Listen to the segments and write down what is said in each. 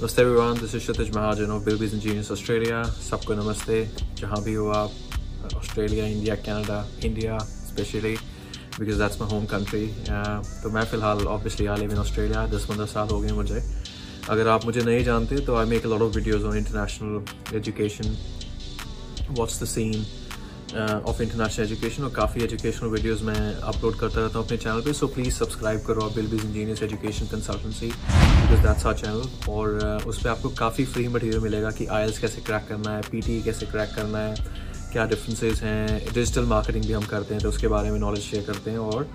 Namaste everyone this is Mahajan of Billbees engineers Australia सबको नमस्ते। जहाँ भी हो आप Australia India Canada India specially because that's my home country तो मैं फ़िलहाल obviously I live in Australia दस पंद्रह साल हो गए मुझे। अगर आप मुझे नहीं जानते तो I make lot of videos on international education what's the scene of international education और काफ़ी एजुकेशनल वीडियोस मैं अपलोड करता रहता हूँ अपने चैनल पे। सो प्लीज़ सब्सक्राइब करो आप Billbees engineers education consultancy because that's our channel और uh, उस पर आपको काफ़ी फ्री मटेरियल मिलेगा कि आई कैसे क्रैक करना है पी e कैसे क्रैक करना है क्या डिफरेंसेस हैं डिजिटल मार्केटिंग भी हम करते हैं तो उसके बारे में नॉलेज शेयर करते हैं और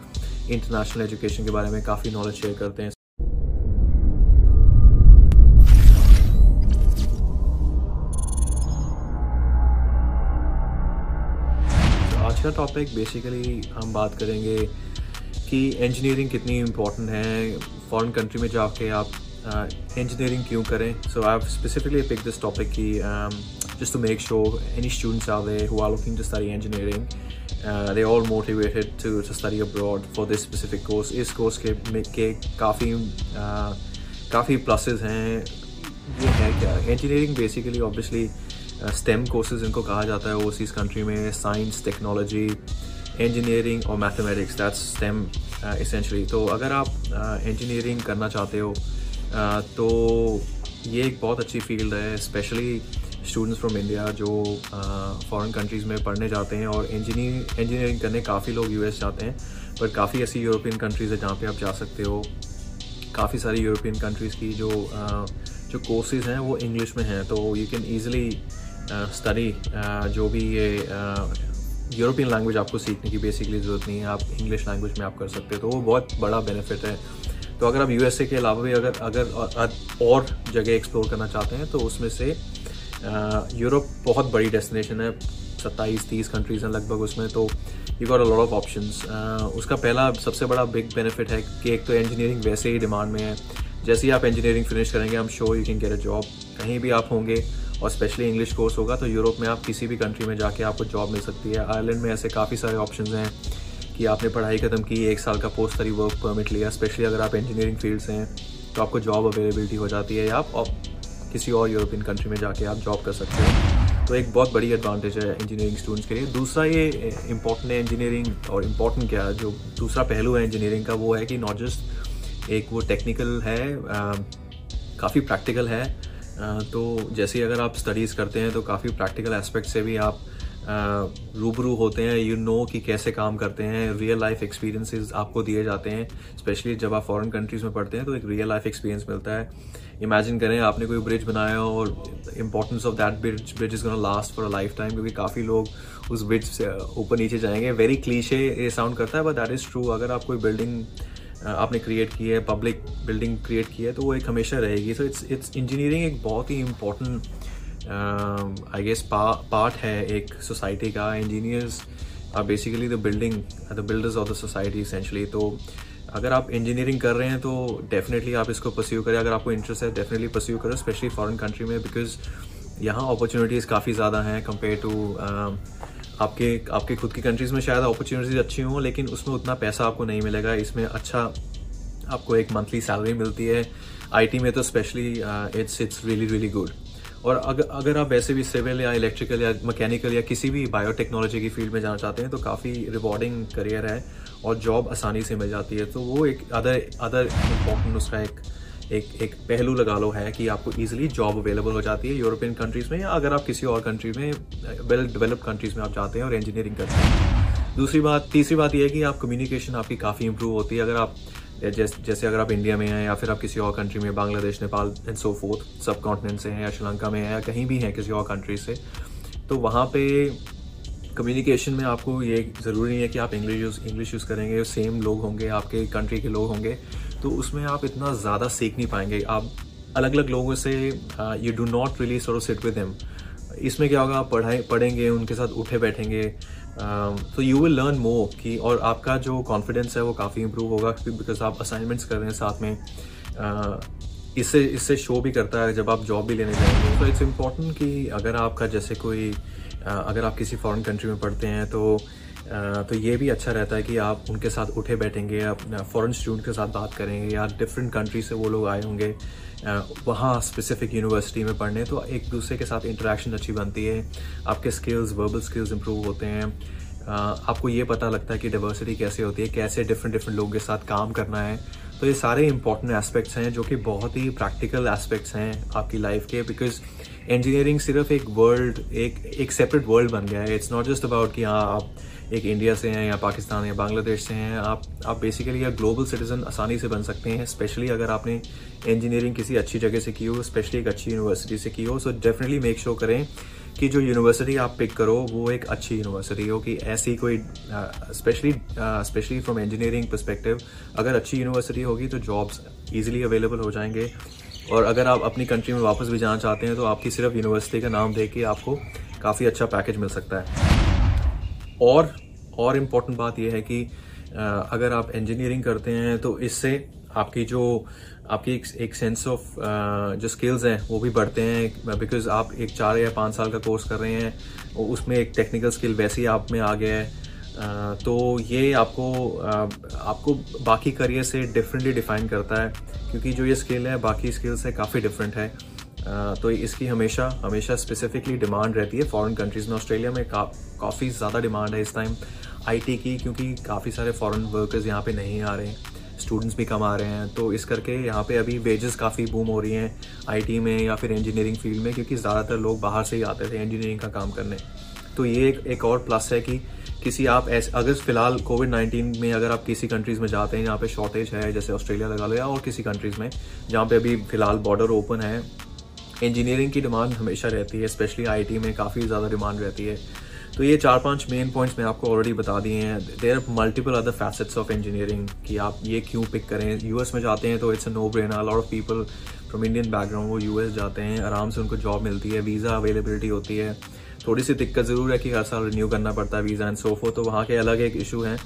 इंटरनेशनल एजुकेशन के बारे में काफ़ी नॉलेज शेयर करते हैं। आज का टॉपिक बेसिकली हम बात करेंगे कि इंजीनियरिंग कितनी इम्पोर्टेंट है फॉरन कंट्री में जाके आप इंजीनियरिंग क्यों करें? So I specifically pick this topic की just to make show any students are they who are looking to study engineering they all motivated to study abroad for this specific course इस course के के काफ़ी काफ़ी pluses हैं। ये है क्या? Engineering basically obviously STEM courses इनको कहा जाता है ओ कंट्री में साइंस टेक्नोलॉजी इंजीनियरिंग और मैथमेटिक्स दैट्स स्टेम इसेंशली तो अगर आप इंजीनियरिंग uh, करना चाहते हो uh, तो ये एक बहुत अच्छी फ़ील्ड है स्पेशली स्टूडेंट्स फ्रॉम इंडिया जो फॉरेन uh, कंट्रीज़ में पढ़ने जाते हैं और इंजीनियर इंजीनियरिंग करने काफ़ी लोग यूएस जाते हैं पर काफ़ी ऐसी यूरोपियन कंट्रीज़ है जहाँ पे आप जा सकते हो। काफ़ी सारी यूरोपियन कंट्रीज़ की जो जो कोर्सेज हैं वो इंग्लिश में हैं तो यू कैन ईज़िली स्टडी जो भी ये यूरोपियन लैंग्वेज आपको सीखने की बेसिकली ज़रूरत नहीं है, आप इंग्लिश लैंग्वेज में आप कर सकते हो तो वो बहुत बड़ा बेनिफिट है। तो अगर आप यूएसए के अलावा भी अगर अगर और जगह एक्सप्लोर करना चाहते हैं तो उसमें से यूरोप बहुत बड़ी डेस्टिनेशन है, सत्ताईस, तीस कंट्रीज़ हैं लगभग उसमें तो you got a lot of options उसका पहला सबसे बड़ा बिग बेनिफिट है कि एक तो इंजीनियरिंग वैसे ही डिमांड में है जैसे ही आप इंजीनियरिंग फिनिश करेंगे हम sure you can get a job कहीं भी आप होंगे, और स्पेशली इंग्लिश कोर्स होगा तो यूरोप में आप किसी भी कंट्री में जाके आपको जॉब मिल सकती है. आयरलैंड में ऐसे काफ़ी सारे ऑप्शन हैं कि आपने पढ़ाई ख़त्म की, एक साल का पोस्ट तरी वर्क परमिट लिया. स्पेशली अगर आप इंजीनियरिंग फ़ील्ड से हैं तो आपको जॉब अवेलेबिलिटी हो जाती है, या आप किसी और यूरोपियन कंट्री में जाके आप जॉब कर सकते हैं. तो एक बहुत बड़ी एडवांटेज है इंजीनियरिंग स्टूडेंट्स के लिए. दूसरा ये इंपॉर्टेंट है इंजीनियरिंग और इंपॉर्टेंट क्या जो दूसरा पहलू है इंजीनियरिंग का, वो है कि नॉट जस्ट एक वो टेक्निकल है काफ़ी प्रैक्टिकल है तो जैसे अगर आप स्टडीज़ करते हैं तो काफ़ी प्रैक्टिकल एस्पेक्ट से भी आप रूबरू होते हैं यू you नो know कि कैसे काम करते हैं रियल लाइफ एक्सपीरियंसेस आपको दिए जाते हैं स्पेशली जब आप फॉरेन कंट्रीज़ में पढ़ते हैं तो एक रियल लाइफ एक्सपीरियंस मिलता है। इमेजिन करें, आपने कोई ब्रिज बनाया और importance of that bridge bridge is gonna last for a lifetime क्योंकि काफ़ी लोग उस ब्रिज से ऊपर नीचे जाएँगे। वेरी क्लीशे ये साउंड करता है बट दैट इज़ ट्रू अगर आप कोई बिल्डिंग आपने क्रिएट की है पब्लिक बिल्डिंग क्रिएट की है तो वो एक हमेशा रहेगी। सो इट्स इट्स इंजीनियरिंग एक बहुत ही इम्पोर्टेंट आई गेस पार्ट है एक सोसाइटी का। Engineers are basically the building the builders of the society essentially तो अगर आप इंजीनियरिंग कर रहे हैं तो डेफिनेटली आप इसको परस्यू करें। अगर आपको इंटरेस्ट है डेफिनेटली परस्यू करो स्पेशली फॉरेन कंट्री में बिकॉज़ यहाँ अपॉर्चुनिटीज़ काफ़ी ज़्यादा हैं कंपेयर टू आपके आपके खुद की कंट्रीज़ में शायद अपॉर्चुनिटीज़ अच्छी हों, लेकिन उसमें उतना पैसा आपको नहीं मिलेगा। इसमें अच्छा आपको एक मंथली सैलरी मिलती है। आईटी में तो specially it's it's really really good और अगर अगर आप वैसे भी सिविल या इलेक्ट्रिकल या मैकेनिकल या किसी भी बायोटेक्नोलॉजी की फ़ील्ड में जाना चाहते हैं तो काफ़ी रिवॉर्डिंग करियर है और जॉब आसानी से मिल जाती है। तो वो एक अदर अदर इम्पोर्टेंट उसका एक एक एक पहलू लगा लो है कि आपको इजीली जॉब अवेलेबल हो जाती है यूरोपियन कंट्रीज़ में या अगर आप किसी और कंट्री में वेल डेवलप्ड कंट्रीज़ में आप जाते हैं और इंजीनियरिंग करते हैं। दूसरी बात, तीसरी बात यह है कि आप कम्युनिकेशन आपकी काफ़ी इंप्रूव होती है। अगर आप, जैसे जैसे अगर आप इंडिया में हैं या फिर आप किसी और कंट्री में Bangladesh Nepal and so forth subcontinent से हैं या श्रीलंका में हैं या कहीं भी हैं किसी और कंट्री से तो वहाँ पे कम्युनिकेशन में आपको ये ज़रूरी नहीं है कि आप इंग्लिश यूज़ इंग्लिश यूज़ करेंगे। सेम लोग होंगे, आपके कंट्री के लोग होंगे। तो उसमें आप इतना ज़्यादा सीख नहीं पाएँगे। आप अलग अलग लोगों से you do not really so sit with him इसमें क्या होगा आप पढ़ाई पढ़ेंगे उनके साथ उठे बैठेंगे। तो यू विल लर्न मोर कि और आपका जो कॉन्फिडेंस है वो काफ़ी इम्प्रूव होगा बिकॉज़ आप असाइनमेंट्स कर रहे हैं साथ में। uh, इससे इससे शो भी करता है जब आप जॉब भी लेने जाएँगे। तो इट्स इंपॉर्टेंट कि अगर आपका जैसे कोई uh, अगर आप किसी फॉरेन कंट्री में पढ़ते हैं तो तो ये भी अच्छा रहता है कि आप उनके साथ उठे बैठेंगे अपना फॉरेन स्टूडेंट के साथ बात करेंगे या डिफरेंट कंट्री से वो लोग आए होंगे वहाँ स्पेसिफिक यूनिवर्सिटी में पढ़ने तो एक दूसरे के साथ इंटरेक्शन अच्छी बनती है। आपके स्किल्स वर्बल स्किल्स इंप्रूव होते हैं। आपको ये पता लगता है कि डाइवर्सिटी कैसे होती है, कैसे डिफरेंट डिफरेंट लोगों के साथ काम करना है। तो ये सारे इंपॉर्टेंट एस्पेक्ट्स हैं जो कि बहुत ही प्रैक्टिकल एस्पेक्ट्स हैं आपकी लाइफ के बिकॉज़ इंजीनियरिंग सिर्फ़ एक वर्ल्ड एक एक सेपरेट वर्ल्ड बन गया है। इट्स नॉट जस्ट अबाउट कि हाँ आप एक इंडिया से हैं या पाकिस्तान या बांग्लादेश से हैं, आप आप बेसिकली एक ग्लोबल सिटीजन आसानी से बन सकते हैं स्पेशली अगर आपने इंजीनियरिंग किसी अच्छी जगह से की हो स्पेशली एक अच्छी यूनिवर्सिटी से की हो सो डेफिनेटली मेक श्योर करें कि जो यूनिवर्सिटी आप पिक करो, वो एक अच्छी यूनिवर्सिटी हो कि ऐसी कोई specially specially from engineering perspective अगर अच्छी यूनिवर्सिटी होगी तो जॉब्स ईजिली अवेलेबल हो जाएँगे। और अगर आप अपनी कंट्री में वापस भी जाना चाहते हैं तो आपकी सिर्फ़ यूनिवर्सिटी का नाम देख के आपको काफ़ी अच्छा पैकेज मिल सकता है। और और इम्पोर्टेंट बात यह है कि अगर आप इंजीनियरिंग करते हैं तो इससे आपकी जो आपकी एक, एक सेंस ऑफ़ जो स्किल्स हैं वो भी बढ़ते हैं बिकॉज़ आप एक चार या पाँच साल का कोर्स कर रहे हैं उसमें एक टेक्निकल स्किल वैसे ही आप में आ गया है तो ये आपको आपको बाकी करियर से डिफरेंटली डिफाइन करता है क्योंकि जो ये स्किल है बाकी स्किल से काफ़ी डिफरेंट है। तो इसकी हमेशा हमेशा स्पेसिफिकली डिमांड रहती है फॉरेन कंट्रीज़ में। ऑस्ट्रेलिया में काफ़ी ज़्यादा डिमांड है इस टाइम आईटी की क्योंकि काफ़ी सारे फॉरेन वर्कर्स यहाँ पे नहीं आ रहे हैं। स्टूडेंट्स भी कम आ रहे हैं। तो इस करके यहाँ पे अभी वेजेस काफ़ी बूम हो रही हैं आईटी में या फिर इंजीनियरिंग फ़ील्ड में क्योंकि ज़्यादातर लोग बाहर से ही आते थे इंजीनियरिंग का काम करने। तो ये एक, एक और प्लस है कि किसी आप ऐसे अगर फ़िलहाल कोविड नाइन्टीन में अगर आप किसी कंट्रीज़ में जाते हैं जहाँ पे शॉर्टेज है जैसे ऑस्ट्रेलिया लगा लो या और किसी कंट्रीज़ में जहाँ पे अभी फ़िलहाल बॉर्डर ओपन है इंजीनियरिंग की डिमांड हमेशा रहती है स्पेशली आईटी में काफ़ी ज़्यादा डिमांड रहती है। तो ये चार पाँच मेन पॉइंट्स मैं आपको ऑलरेडी बता दिए हैं। There are multiple other facets of engineering कि आप ये क्यों पिक करें। यूएस में जाते हैं तो it's a no brain lot of people from Indian background वो यूएस जाते हैं, आराम से उनको जॉब मिलती है वीज़ा अवेलेबिलिटी होती है। थोड़ी सी दिक्कत ज़रूर है कि हर साल रिन्यू करना पड़ता है वीज़ा एंड सोफो तो वहाँ के अलग एक इशू हैं।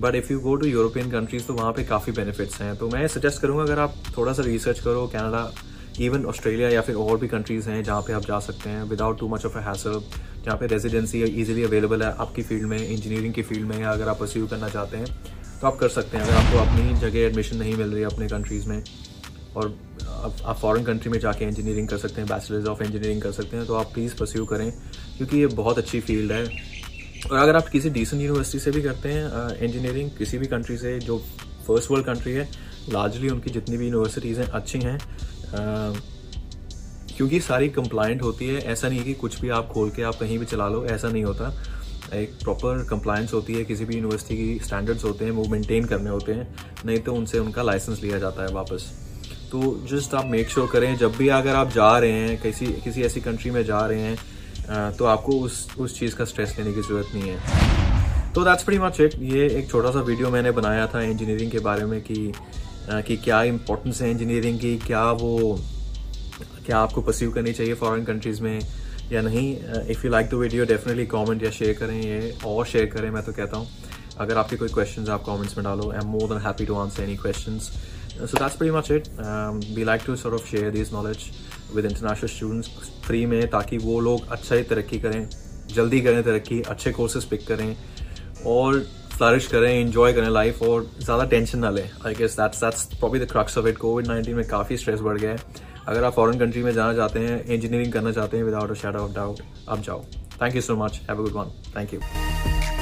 But if you go to European countries तो वहाँ पे काफ़ी बेनिफिट्स हैं। तो मैं सजेस्ट करूँगा अगर आप थोड़ा सा रिसर्च करो कैनेडा इवन ऑस्ट्रेलिया या फिर और भी कंट्रीज़ हैं जहाँ पे आप जा सकते हैं without too much of a hassle जहाँ पे रेजिडेंसी इजीली अवेलेबल है, आपकी फ़ील्ड में इंजीनियरिंग की फ़ील्ड में या अगर आप परस्यू करना चाहते हैं तो आप कर सकते हैं। अगर आपको अपनी जगह एडमिशन नहीं मिल रही अपने कंट्रीज़ में और आप फॉरेन कंट्री में जाके इंजीनियरिंग कर सकते हैं बैचलर्स ऑफ़ इंजीनियरिंग कर सकते हैं तो आप प्लीज़ परस्यू करें, क्योंकि ये बहुत अच्छी फ़ील्ड है। और अगर आप किसी डिसेंट यूनिवर्सिटी से भी करते हैं इंजीनियरिंग किसी भी कंट्री से, जो फ़र्स्ट वर्ल्ड कंट्री है लार्जली उनकी जितनी भी यूनिवर्सिटीज़ हैं, अच्छी हैं। क्योंकि सारी कंप्लाइंट होती है, ऐसा नहीं कि कुछ भी आप खोल के आप कहीं भी चला लो, ऐसा नहीं होता। एक प्रॉपर कंप्लायंस होती है, किसी भी यूनिवर्सिटी की स्टैंडर्ड्स होते हैं, वो मेंटेन करने होते हैं, नहीं तो उनसे उनका लाइसेंस लिया जाता है वापस। तो जस्ट आप मेक श्योर sure करें, जब भी अगर आप जा रहे हैं, किसी किसी ऐसी कंट्री में जा रहे हैं तो आपको उस उस चीज़ का स्ट्रेस लेने की ज़रूरत नहीं है। तो दैट्स प्रीटी मच इट ये एक छोटा सा वीडियो मैंने बनाया था इंजीनियरिंग के बारे में कि कि क्या इंपॉर्टेंस है इंजीनियरिंग की? क्या वो, क्या आपको परस्यू करनी चाहिए फॉरेन कंट्रीज़ में या नहीं? If you like the video definitely comment या शेयर करें ये, और शेयर करें, मैं तो कहता हूँ। अगर आपके कोई क्वेश्चंस आप कमेंट्स में डालो। I am more than happy to answer any questions so that's very much it we like to sort of share this knowledge with international students free में, ताकि वो लोग अच्छा ही तरक्की करें, जल्दी करें तरक्की, अच्छे कोर्सेज पिक करें। और फ्लरिश करें इंजॉय करें लाइफ और ज़्यादा टेंशन ना लें I guess that's that's probably the crux of it COVID nineteen में काफ़ी स्ट्रेस बढ़ गया है अगर आप फॉरेन कंट्री में जाना चाहते हैं इंजीनियरिंग करना चाहते हैं without a shadow of doubt आप जाओ thank you so much have a good one thank you